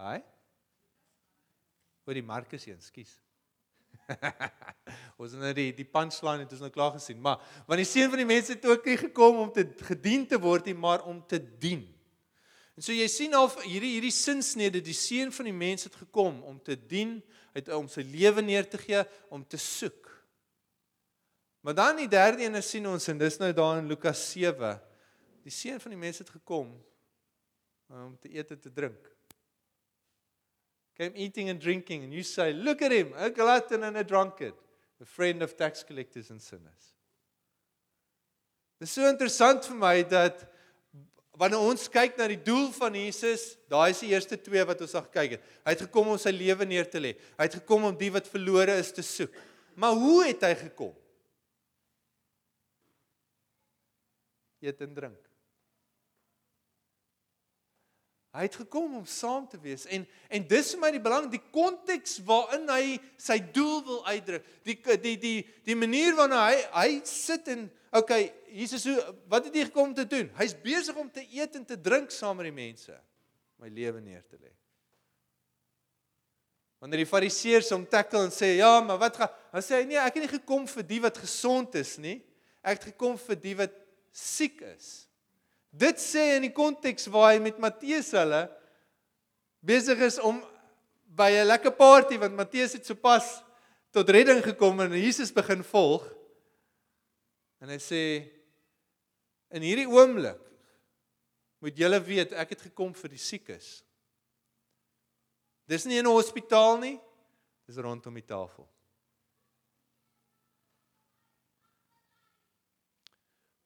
Haai? Oor die Markus 1, skus. (laughs) ons het nou die die punchline het ons nou klaar gesien, maar want die seun van die mense het ook nie gekom om te gedien te word nie, maar om te dien. En so jy sien al hierdie hierdie sinsnede, die seun van die mens het gekom om te dien, uit om sy lewe neer te gee, om te soek. Maar dan die derde een sien ons en dis nou daar in Lukas 7. Die seun van die mens het gekom om te eet en te drink. Came eating and drinking and you say, "Look at him, a glutton and a drunkard, a friend of tax collectors and sinners." Dit is so interessant vir my dat wanneer ons kyk na die doel van Jesus, daai is die eerste twee wat ons al gekyk het. Hy het gekom om sy lewe neer te lê. Hy het gekom om die wat verlore is te soek. Maar hoe het hy gekom? Eet en drink. Hy het gekom om saam te wees en en dis vir my die belang die konteks waarin hy sy doel wil uitdruk. Die die die die manier waarna hy hy sit en okay, Jesus hoe wat het hy gekom te doen? Hy's besig om te eet en te drink saam met die mense. My lewe neer te lê. Wanneer die fariseërs hom tackle en sê ja, maar wat gaan dan sê hy nee, ek het nie gekom vir die wat gesond is nie. Ek het gekom vir die wat siek is. Dit sê in die konteks waar hy met Matteus hulle besig is om by 'n lekker party want Matteus het sopas tot redding gekom en Jesus begin volg. En hy sê in hierdie oomblik moet julle weet ek het gekom vir die siekes. Dis nie in 'n hospitaal nie. Dis rondom die tafel.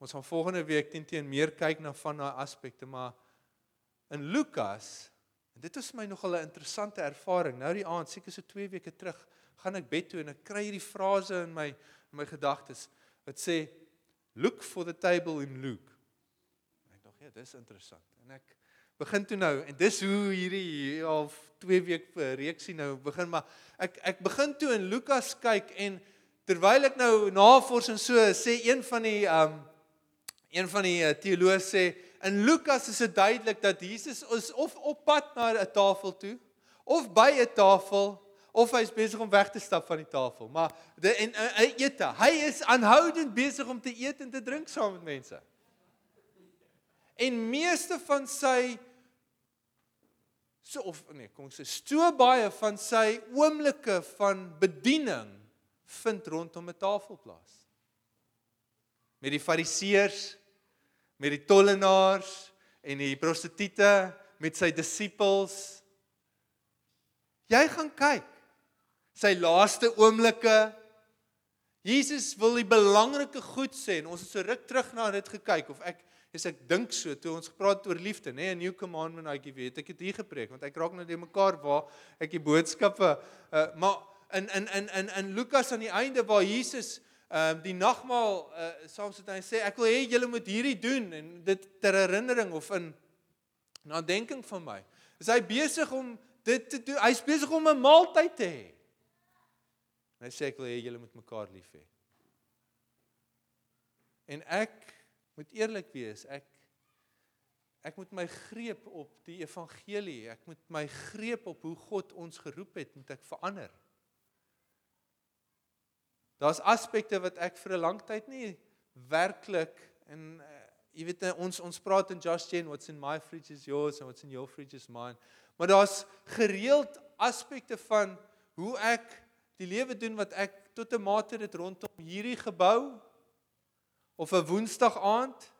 Ons gaan volgende week teen teen meer kyk na van daai aspekte, maar in Lukas en dit is my nogal 'n interessante ervaring. Nou die aand, seker so 2 weke terug, gaan ek bed toe en ek kry hierdie frase in my in my gedagtes wat sê look for the table in Luke. Ek dink ja, dis interessant. En ek begin toe nou en dis hoe hierdie al 2 week reeksie nou begin, maar ek ek begin toe in Lukas kyk en terwyl ek nou navorsing so sê een van die um Een van die eh, teoloë sê in Lukas is dit duidelik dat Jesus is of op pad na 'n tafel toe of by 'n tafel of hy's besig om weg te stap van die tafel. Maar de, en hy eet. Hy is aanhoudend besig om te eet en te drink saam met mense. En meeste van sy so of nee, kom ons sê so baie van sy oomblikke van bediening vind rondom 'n tafel plaas. Met die fariseërs met die tollenaars en die prostituie met sy disippels. Jy gaan kyk. Sy laaste oomblikke. Jesus wil die belangrike goed sê en ons het so ruk terug na dit gekyk of ek is ek dink so toe ons gepraat oor liefde nê nee, 'n new commandment I give you het ek dit hier gepreek want ek raak nou die mekaar waar ek die boodskappe uh, maar in in in in in Lukas aan die einde waar Jesus ehm um, die nagmaal uh, saam sit hy sê ek wil hê julle moet hierdie doen en dit ter herinnering of in nadenking van my. Is hy besig om dit te doen? Hy's besig om 'n maaltyd te hê. Hy sê ek wil hê julle moet mekaar lief hê. En ek moet eerlik wees, ek ek moet my greep op die evangelie, ek moet my greep op hoe God ons geroep het, moet ek verander. Daar's aspekte wat ek vir 'n lang tyd nie werklik en uh, jy weet ons ons praat in Just Jen what's in my fridge is yours and what's in your fridge is mine. Maar daar's gereeld aspekte van hoe ek die lewe doen wat ek tot 'n mate dit rondom hierdie gebou of 'n woensdag aand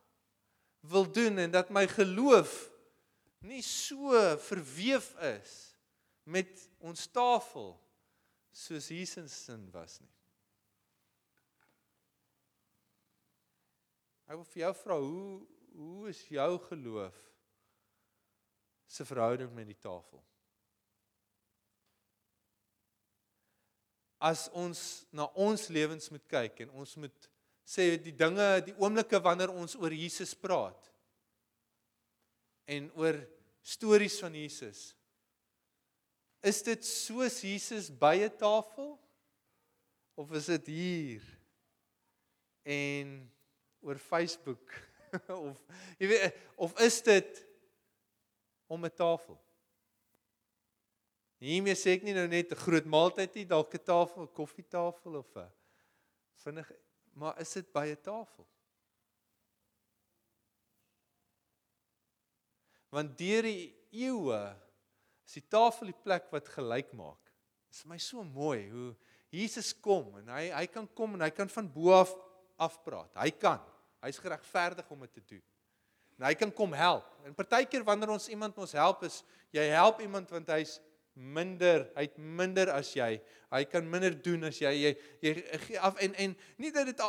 wil doen en dat my geloof nie so verweef is met ons tafel soos Jesus sin was nie. Ek wil vir jou vra hoe hoe is jou geloof se verhouding met die tafel? As ons na ons lewens moet kyk en ons moet sê die dinge, die oomblikke wanneer ons oor Jesus praat en oor stories van Jesus. Is dit soos Jesus by 'n tafel of is dit hier? En oor Facebook (laughs) of jy weet of is dit om 'n tafel? Hiermee sê ek nie nou net 'n groot maaltyd nie, dalk 'n tafel, 'n koffietafel of 'n vinnig, maar is dit by 'n tafel? Want deur die eeue is die tafel die plek wat gelyk maak. Dit is my so mooi hoe Jesus kom en hy hy kan kom en hy kan van bo af afpraat. Hy kan. Hy's geregverdig om dit te doen. En hy kan kom help. En partykeer wanneer ons iemand ons help is jy help iemand want hy's minder, hy't minder as jy. Hy kan minder doen as jy. Jy jy gee af en en nie dat dit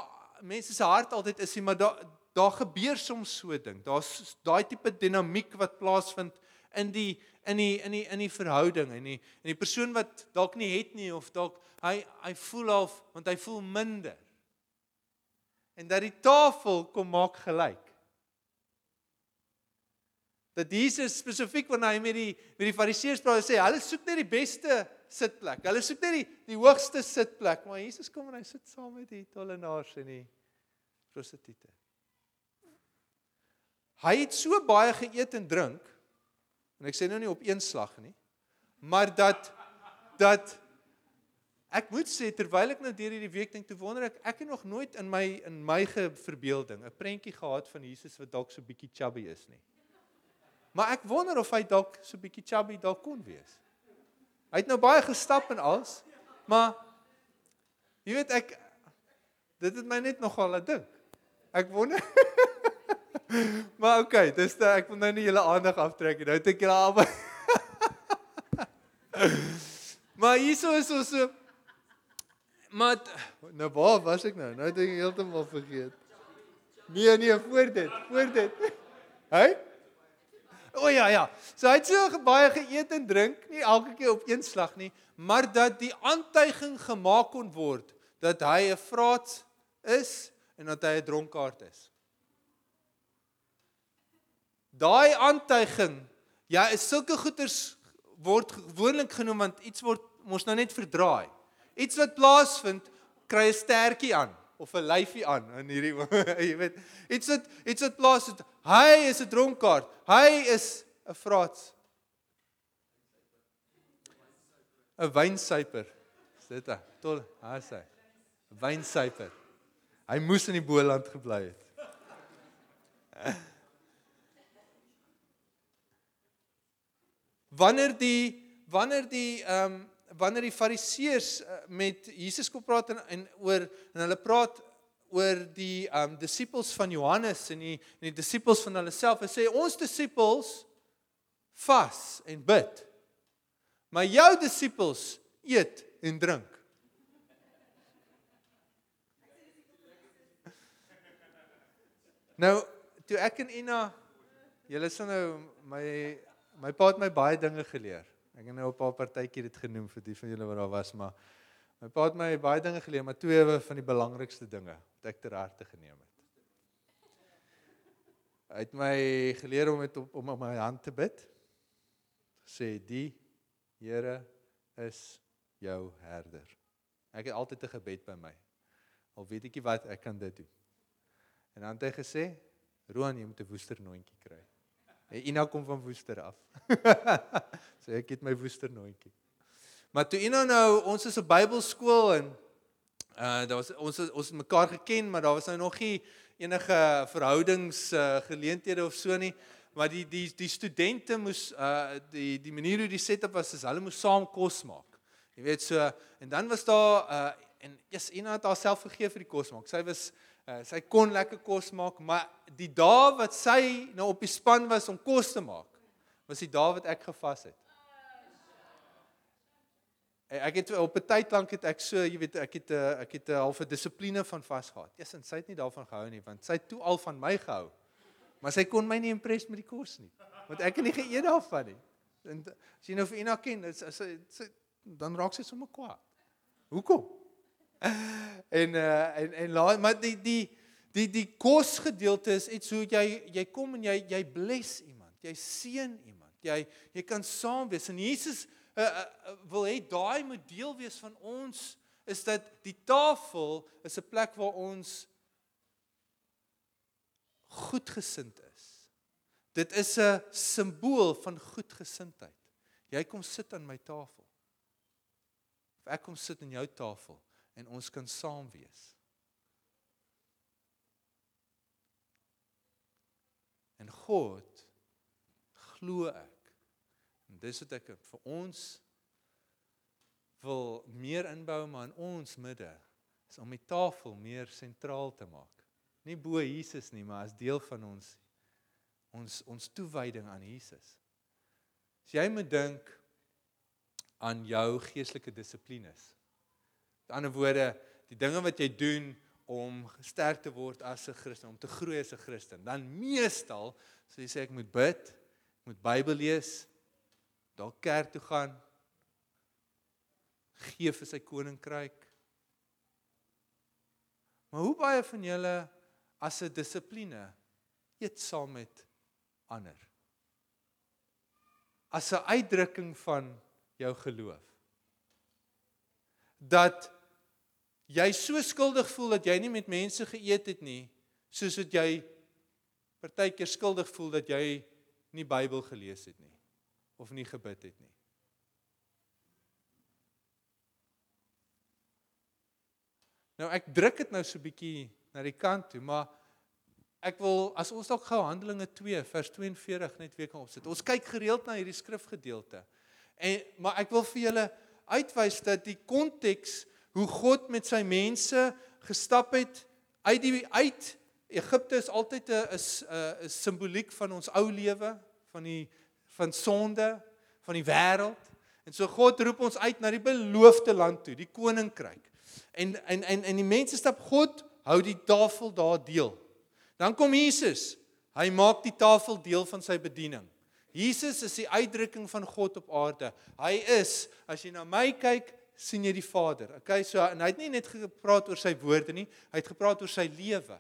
mense se hart altyd is nie, maar daar daar gebeur soms so ding. Daar's daai tipe dinamiek wat plaasvind in die in die in die in die verhouding en die en die persoon wat dalk nie het nie of dalk hy hy voel half want hy voel minder. En dat die tafel kom maak gelyk dat Jesus spesifiek wanneer hy met die met die fariseërs praat sê hulle soek net die beste sitplek. Hulle soek net die die hoogste sitplek, maar Jesus kom en hy sit saam met die tollenaars en die prostituie. Hy het so baie geëet en drink en ek sê nou nie op een slag nie, maar dat dat ek moet sê terwyl ek nou deur hierdie week dink te wonder ek ek het nog nooit in my in my verbeelding 'n prentjie gehad van Jesus wat dalk so bietjie chubby is nie. Maar ek wonder of hy dalk so bietjie chubby dalk kon wees. Hy het nou baie gestap en als, maar jy weet ek dit het my net nogal laat dink. Ek wonder (laughs) Maar okay, dis da ek wil nou nie julle aandag aftrek nie. Nou het ek julle albei (laughs) Maar hierso is ons so Maar nou waar was ek nou? Nou het ek heeltemal vergeet. Nee nee, voor dit, voor dit. Hy? O ja ja. So hy het so baie geëet en drink, nie elke keer op een slag nie, maar dat die aantuiging gemaak kon word dat hy 'n vraat is en dat hy 'n dronkaard is. Daai aantuiging, ja, is sulke goeters word gewoonlik genoem want iets word mos nou net verdraai. Iets wat plaasvind, kry 'n stertjie aan of 'n lyfie aan in hierdie (laughs) jy weet. Iets wat iets wat plaas het hy is 'n dronkaard hy is 'n fraats. 'n wynsuiper. Is dit a tol hy. sê wynsuiper. Hy moes in die boland gebly het. (laughs) Wanneer die wanneer die ehm um, wanneer die fariseërs uh, met Jesus kom praat en, en oor en hulle praat oor die um disippels van Johannes en die en die disippels van hulle self en sê ons disippels vas en bid. Maar jou disippels eet en drink. Nou, toe ek en Ina julle sal nou my my pa het my baie dinge geleer. Ek het nou 'n paar partytjie dit genoem vir die van julle wat daar was, maar my pa het my baie dinge geleer, maar twee van die belangrikste dinge wat ek ter harte geneem het. Hy het my geleer om met om op my hand te bid. Sê die Here is jou herder. Ek het altyd 'n gebed by my. Al weet ek nie wat ek kan dit doen. En dan het hy gesê, "Roan, jy moet 'n woesternoontjie kry." En Ina kom van Woester af. (laughs) so ek het my Woester nooitjie. Maar toe Ina nou, ons is 'n Bybelskool en uh daar was ons ons het mekaar geken, maar daar was nou nog nie enige verhoudings uh, geleenthede of so nie. Maar die die die studente moes uh die die manier hoe die setup was is hulle moes saam kos maak. Jy weet so en dan was daar uh en eers Ina het haarself gegee vir die kos maak. Sy was Uh, sy kon lekker kos maak, maar die dae wat sy nou op die span was om kos te maak, was die dae wat ek gevas het. Eh, ek het op 'n tyd lank het ek so, jy weet, ek het 'n eh, ek het 'n halfe dissipline van vas gehad. Ja, en sy het nie daarvan gehou nie, want sy het toe al van my gehou. Maar sy kon my nie impress met die kos nie, want ek het nie geëet daarvan nie. En as jy nou vir Ina ken, is sy dan raak sy sommer kwaad. Hoekom? (laughs) En uh en en laat maar die die die die kosgedeelte is iets hoe jy jy kom en jy jy bless iemand. Jy seën iemand. Jy jy kan saam wees en Jesus uh, uh, wil hê daai moet deel wees van ons is dat die tafel is 'n plek waar ons goedgesind is. Dit is 'n simbool van goedgesindheid. Jy kom sit aan my tafel. Of ek kom sit aan jou tafel en ons kan saam wees. En God glo ek. Dis wat ek vir ons wil meer inbou maar in ons midde is om die tafel meer sentraal te maak. Nie bo Jesus nie, maar as deel van ons ons ons toewyding aan Jesus. As jy moet dink aan jou geestelike dissiplines. Met ander woorde, die dinge wat jy doen om sterk te word as 'n Christen, om te groei as 'n Christen. Dan meestal, so jy sê ek moet bid, ek moet Bybel lees, dalk kerk toe gaan, gee vir sy koninkryk. Maar hoe baie van julle as 'n dissipline eet saam met ander? As 'n uitdrukking van jou geloof. Dat jy so skuldig voel dat jy nie met mense geëet het nie, soos wat jy partykeer skuldig voel dat jy nie Bybel gelees het nie of nie gebid het nie. Nou ek druk dit nou so bietjie na die kant toe, maar ek wil as ons dalk gou Handelinge 2 vers 42 net weer kan opsit. Ons kyk gereeld na hierdie skrifgedeelte. En maar ek wil vir julle uitwys dat die konteks hoe God met sy mense gestap het uit die uit Egipte is altyd 'n is 'n simboliek van ons ou lewe, van die van sonde, van die wêreld. En so God roep ons uit na die beloofde land toe, die koninkryk. En en en en die mense stap God hou die tafel daar deel. Dan kom Jesus. Hy maak die tafel deel van sy bediening. Jesus is die uitdrukking van God op aarde. Hy is, as jy na my kyk, sien jy die Vader. Okay, so en hy het nie net gepraat oor sy woorde nie, hy het gepraat oor sy lewe.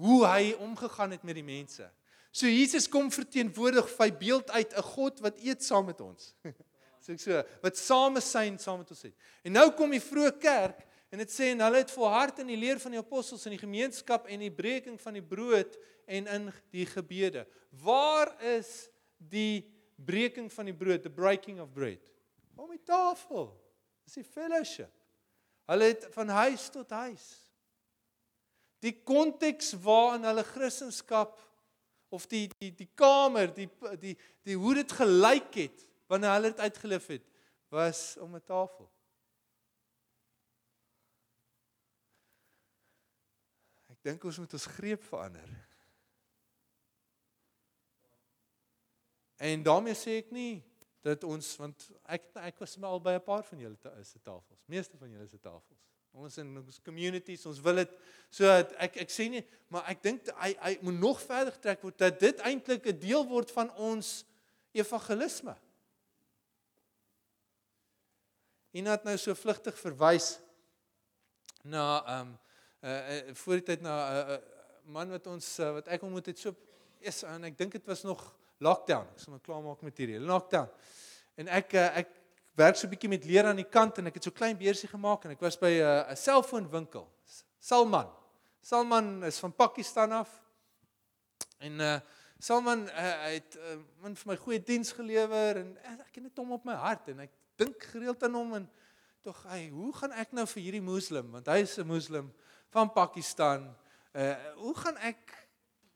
Hoe hy omgegaan het met die mense. So Jesus kom verteenwoordig hy beeld uit 'n God wat eet saam met ons. (laughs) So ek so wat same syn saam met ons het. En nou kom die vroeë kerk en dit sê en hulle het volhard in die leer van die apostels in die gemeenskap en die breking van die brood en in die gebede. Waar is die breking van die brood, the breaking of bread? Op die tafel. Dis die fellowship. Hulle het van huis tot huis. Die konteks waarin hulle Christendom of die die die kamer, die die die hoe dit gelyk het wanneer hulle dit uitgeleef het, was om 'n tafel. Ek dink ons moet ons greep verander. En daarmee sê ek nie dat ons want ek ek was al by 'n paar van julle se tafels, meeste van julle se tafels. Ons in ons communities, ons wil dit so ek ek sê nie, maar ek dink hy hy moet nog verder getrek word dat dit eintlik 'n deel word van ons evangelisme. En het nou so vlugtig verwys na ehm um, uh, uh voor die tyd na 'n uh, uh, man wat ons uh, wat ek ontmoet het so is en ek dink dit was nog lockdown. Ek sal nou klaar maak met hierdie lockdown. En ek eh, ek werk so 'n bietjie met leer aan die kant en ek het so klein beursie gemaak en ek was by eh, 'n 'n selfoonwinkel. Salman. Salman is van Pakistan af. En uh Salman uh, het uh, min vir my goeie diens gelewer en ek het net hom op my hart en ek dink gereeld aan hom en tog hy, hoe gaan ek nou vir hierdie moslim want hy is 'n moslim van Pakistan. Uh hoe gaan ek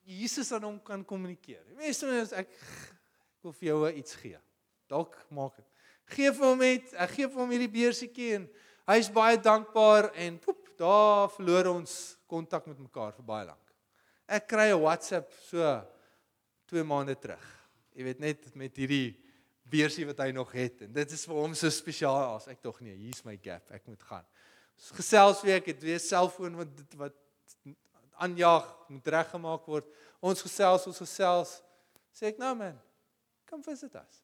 Jesus aan hom kan kommunikeer. Die mense ek ek wil vir jou iets gee. Dalk maak dit. Geef hom net, ek gee vir hom hierdie beursietjie en hy is baie dankbaar en poep, daar verloor ons kontak met mekaar vir baie lank. Ek kry 'n WhatsApp so 2 maande terug. Jy weet net met hierdie beursie wat hy nog het en dit is vir hom so spesiaal as ek tog nee, hier's my gap, ek moet gaan. Gesels weer, ek het weer selfoon wat wat aanjaag moet reggemaak word. Ons gesels, ons gesels. Sê ek nou man, kom visit us.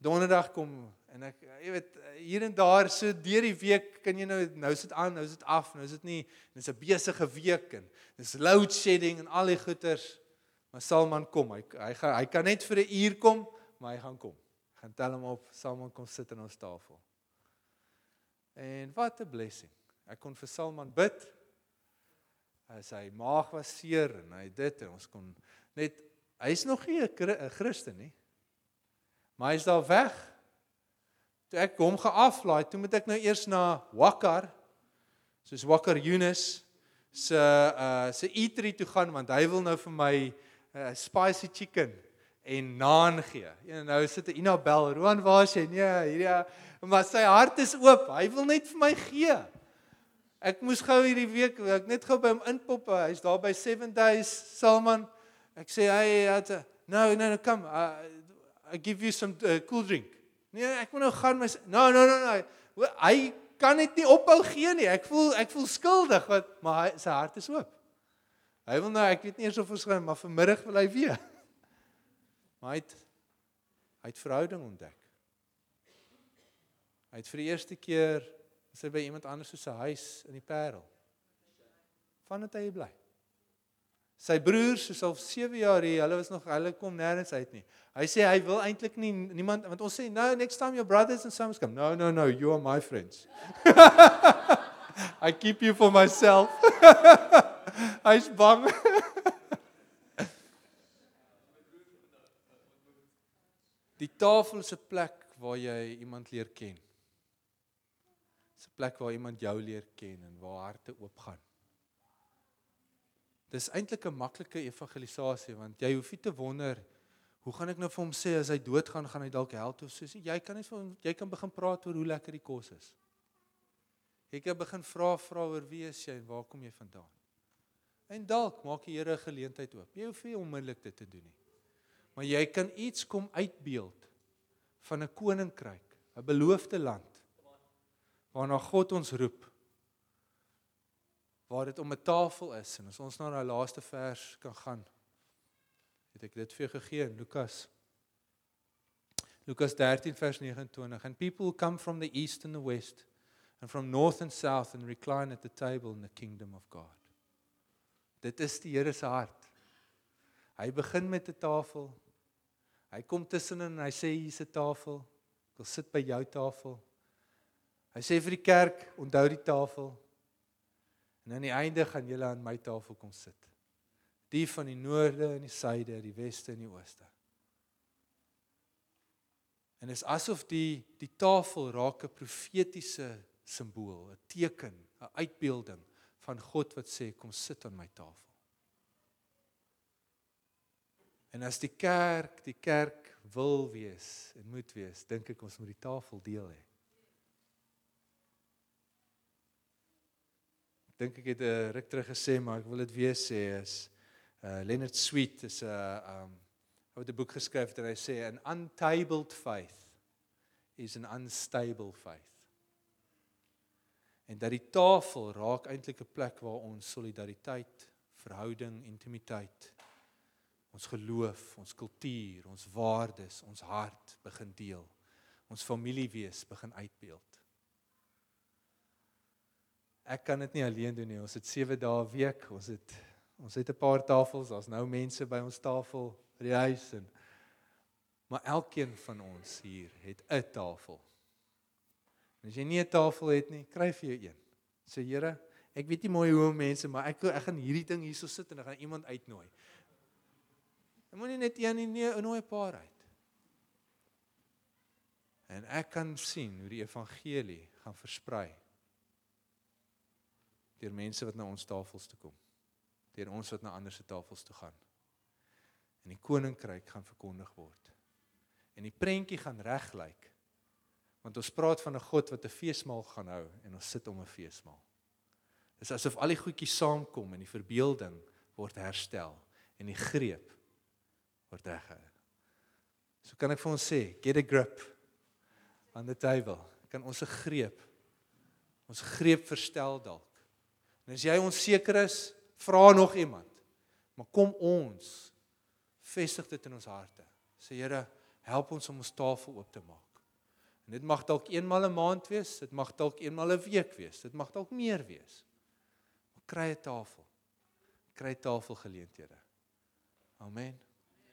Donderdag kom En ek jy weet hier en daar so deur die week kan jy nou nou sit aan, nou sit af, nou sit nie. Dis 'n besige week en dis load shedding en al die goeters. Maar Salman kom. Hy hy gaan hy kan net vir 'n uur kom, maar hy gaan kom. Ek gaan tel hom op. Salman kom sit aan ons tafel. En wat 'n blessing. Ek kon vir Salman bid. Sy maag was seer en hy dit en ons kon net hy's nog nie 'n Christen nie. Maar hy's daar weg toe ek hom geaflaai, toe moet ek nou eers na Wakkar, soos Wakkar Yunus se uh se eatery toe gaan want hy wil nou vir my 'n uh, spicy chicken en naan gee. En nou sit 'n Inabel, Roan, waar is jy? Nee, hierdie ja, maar sy hart is oop. Hy wil net vir my gee. Ek moes gou hierdie week ek net gou by hom inpop. Hy's daar by 7 days Salman. Ek sê hy het no no no come uh, I give you some uh, cool drink. Nee, ek moet nou gaan my No, no, no, no. Hy kan net nie ophou gee nie. Ek voel ek voel skuldig want maar hy, sy hart is oop. Hy wil nou, ek weet nie eers of ons gaan maar vanmiddag wil hy weer. (laughs) Maar hy het hy het verhouding ontdek. Hy het vir die eerste keer sy by iemand anders soos 'n huis in die Parel. Vandat hy bly. Sy broers is al 7 jaar hier. Hulle was nog hulle kom nêrens uit nie. Hy sê hy wil eintlik nie niemand want ons sê no next time your brothers and sons come. No no no, you are my friends. (laughs) I keep you for myself. (laughs) Hy's bang. (laughs) Die tafel is 'n plek waar jy iemand leer ken. Dis 'n plek waar iemand jou leer ken en waar harte oopgaan. Dis eintlik 'n maklike evangelisasie want jy hoef nie te wonder hoe gaan ek nou vir hom sê as hy doodgaan gaan hy dalk hel toe soos jy kan net vir hom jy kan begin praat oor hoe lekker die kos is. Jy kan begin vra vra oor wie is jy en waar kom jy vandaan? En dalk maak die Here 'n geleentheid oop. Jy hoef nie onmiddellik dit te doen nie. Maar jy kan iets kom uitbeeld van 'n koninkryk, 'n beloofde land waarna God ons roep waar dit om 'n tafel is en as ons na daai laaste vers kan gaan het ek dit vir jou gegee in Lukas. Lukas 13 vers 29 and people come from the east and the west and from north and south and recline at the table in the kingdom of God. Dit is die Here se hart. Hy begin met 'n tafel. Hy kom tussenin en hy sê hier's 'n tafel. Ek wil sit by jou tafel. Hy sê vir die kerk onthou die tafel En aan die einde gaan julle aan my tafel kom sit. Die van die noorde en die suide, die weste en die ooste. En dit is asof die die tafel raak 'n profetiese simbool, 'n teken, 'n uitbeelding van God wat sê kom sit aan my tafel. En as die kerk, die kerk wil wees en moet wees, dink ek ons moet die tafel deel hê. Dink ek het 'n uh, ruk terug gesê maar ek wil dit weer sê is uh Leonard Sweet is 'n uh, um het 'n boek geskryf en hy sê an untabled faith is an unstable faith. En dat die tafel raak eintlik 'n plek waar ons solidariteit, verhouding, intimiteit, ons geloof, ons kultuur, ons waardes, ons hart begin deel. Ons familiewees begin uitbeeld ek kan dit nie alleen doen nie. Ons het 7 dae 'n week. Ons het ons het 'n paar tafels. Daar's nou mense by ons tafel by die huis en maar elkeen van ons hier het 'n tafel. En as jy nie 'n tafel het nie, kry vir jou een. Sê Here, ek weet nie mooi hoe mense, maar ek ek gaan hierdie ding hierso sit en ek gaan iemand uitnooi. Ek moenie net een nie, nee, nooi 'n paar uit. En ek kan sien hoe die evangelie gaan versprei deur mense wat na ons tafels toe kom. Deur ons wat na ander se tafels toe gaan. En die koninkryk gaan verkondig word. En die prentjie gaan reg lyk. Want ons praat van 'n God wat 'n feesmaal gaan hou en ons sit om 'n feesmaal. Dis asof al die goedjies saamkom en die verbeelding word herstel en die greep word reggehou. So kan ek vir ons sê, get a grip on the table. Kan ons 'n greep ons greep verstel dalk. En as jy onseker is, vra nog iemand. Maar kom ons vestig dit in ons harte. Sê Here, help ons om ons tafel oop te maak. En dit mag dalk eenmal 'n maand wees, dit mag dalk eenmal 'n week wees, dit mag dalk meer wees. Maar kry 'n tafel. Kry tafelgeleenthede. Amen.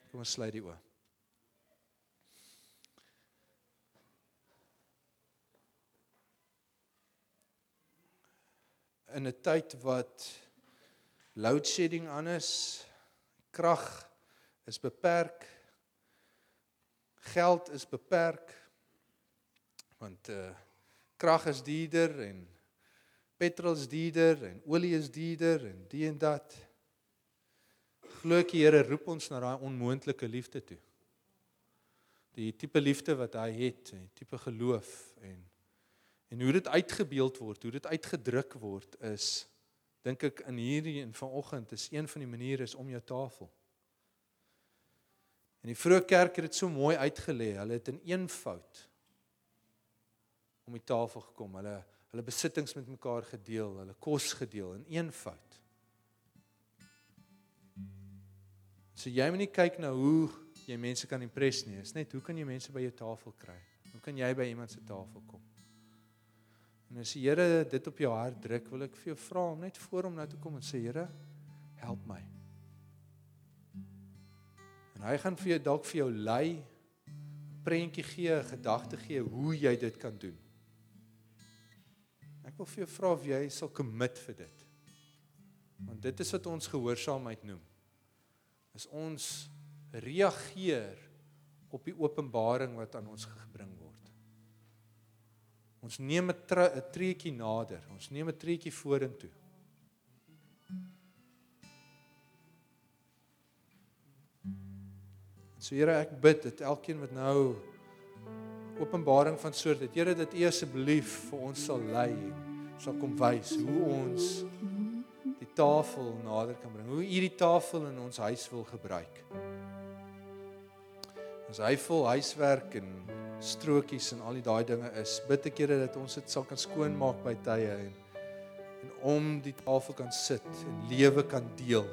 Kom ons sluit die oë. In 'n tyd wat load shedding aan is, krag is beperk, geld is beperk want uh krag is duurder en petrol is duurder en olie is duurder en die en dat. Glo ek die Here roep ons na daai onmoontlike liefde toe. Die tipe liefde wat hy het, die tipe geloof en en hoe dit uitgebeeld word, hoe dit uitgedruk word is dink ek in hierdie en vanoggend is een van die maniere is om jou tafel. En die vroeë kerk het dit so mooi uitgelê. Hulle het in eenvoud om die tafel gekom. Hulle hulle besittings met mekaar gedeel, hulle kos gedeel in eenvoud. So jy moet nie kyk na hoe jy mense kan impress nie. Dit is net hoe kan jy mense by jou tafel kry? Hoe kan jy by iemand se tafel kom? En as die Here dit op jou hart druk, wil ek vir jou vra om net voor hom nou te kom en sê Here, help my. En hy gaan vir jou dalk vir jou lei prentjie gee, gedagte gee hoe jy dit kan doen. Ek wil vir jou vra of jy sal commit vir dit. Want dit is wat ons gehoorsaamheid noem. Is ons reageer op die openbaring wat aan ons gebring word. Ons neem 'n treetjie nader, ons neem 'n treetjie vorentoe. So Here, ek bid dat elkeen wat nou openbaring van soort dat Here dit U asseblief vir ons sal lei sal kom wys hoe ons die tafel nader kan bring. Hoe U die tafel in ons huis wil gebruik. As hy vol huiswerk en strokies en al die daai dinge is, bid ek Here dat ons dit sal kan skoonmaak by tye en en om die tafel kan sit en lewe kan deel.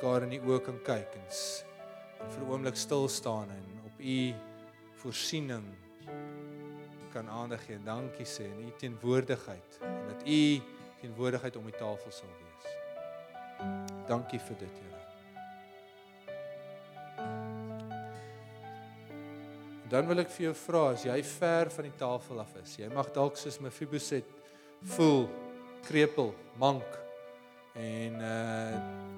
Daar in die oë kan kyk en vir 'n oomblik stil staan en op u voorsiening kan aandag gee en dankie sê in u teenwoordigheid en dat u teenwoordigheid om die tafel sal wees. Dankie vir dit, Here. Dan wil ek vir jou vra as jy ver van die tafel af is. Jy mag dalk soos Mephibosheth voel krepel, mank en uh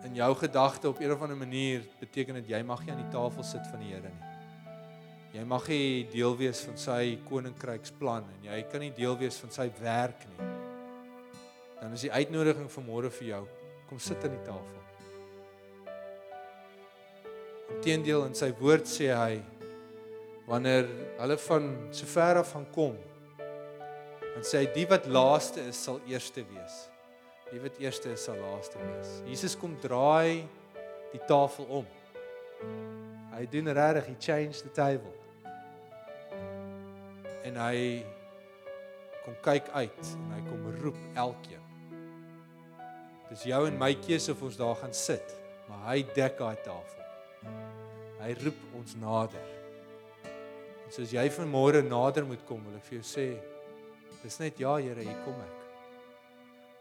in jou gedagte op 'n of ander manier beteken dit jy mag nie aan die tafel sit van die Here nie. Jy mag nie deel wees van sy koninkryksplan en jy kan nie deel wees van sy werk nie. Dan is die uitnodiging vir môre vir jou, kom sit aan die tafel. Inteendeel in sy woord sê hy wanneer hulle van so ver af van kom, dan sê die wat laaste is sal eerste wees. Wie wat eerste is sal laaste wees. Jesus kom draai die tafel om. Hy doen regtig, he changed the table. En hy kom kyk uit en hy kom roep elkeen. Dis jou en my keuse of ons daar gaan sit, maar hy dek daai tafel. Hy roep ons nader. En soos jy vanmôre nader moet kom, wil ek vir jou sê, dis net ja Here, hier kom ek.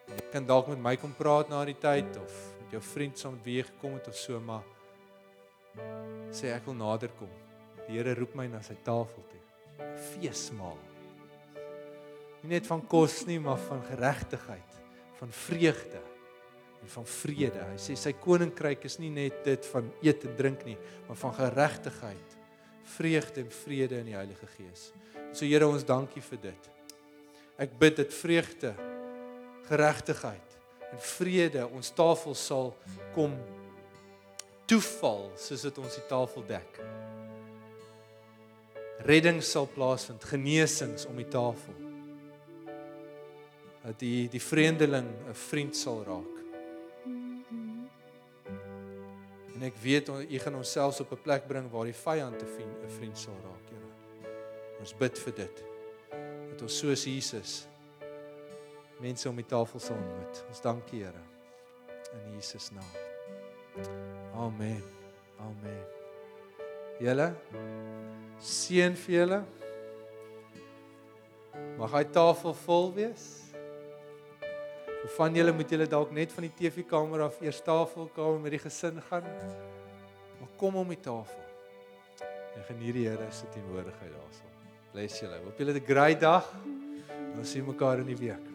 Jy kan dalk met my kom praat na die tyd of met jou vriend saam wie jy gekom het of so, maar sê ek wil nader kom. Die Here roep my na sy tafel toe. Feesmaal. Nie net van kos nie, maar van geregtigheid, van vreugde en van vrede. Hy sê sy koninkryk is nie net dit van eet en drink nie, maar van geregtigheid, vreugde en vrede in die Heilige Gees. So Here, ons dankie vir dit. Ek bid dit vreugde geregtigheid en vrede ons tafel sal kom toeval soos dit ons die tafel dek. Redding sal plaasvind, genesings om die tafel. Dat die die vreemdeling 'n vriend sal raak. En ek weet u gaan onsself op 'n plek bring waar die vyand 'n vriend, vriend sal raak, Here. Ons bid vir dit. Dat ons soos Jesus mense om die tafel sal ontmoet. Ons dank U, Here. In Jesus naam. Amen. Amen. Julle seën vir julle. Mag hy tafel vol wees. Hoe van julle moet julle dalk net van die TV-kamer af eers tafelkamer met die gesin gaan? Maar kom om die tafel. En geniet die Here se teenwoordigheid daarso. Bless julle. Hoop julle het 'n great dag. Ons sien mekaar in die week.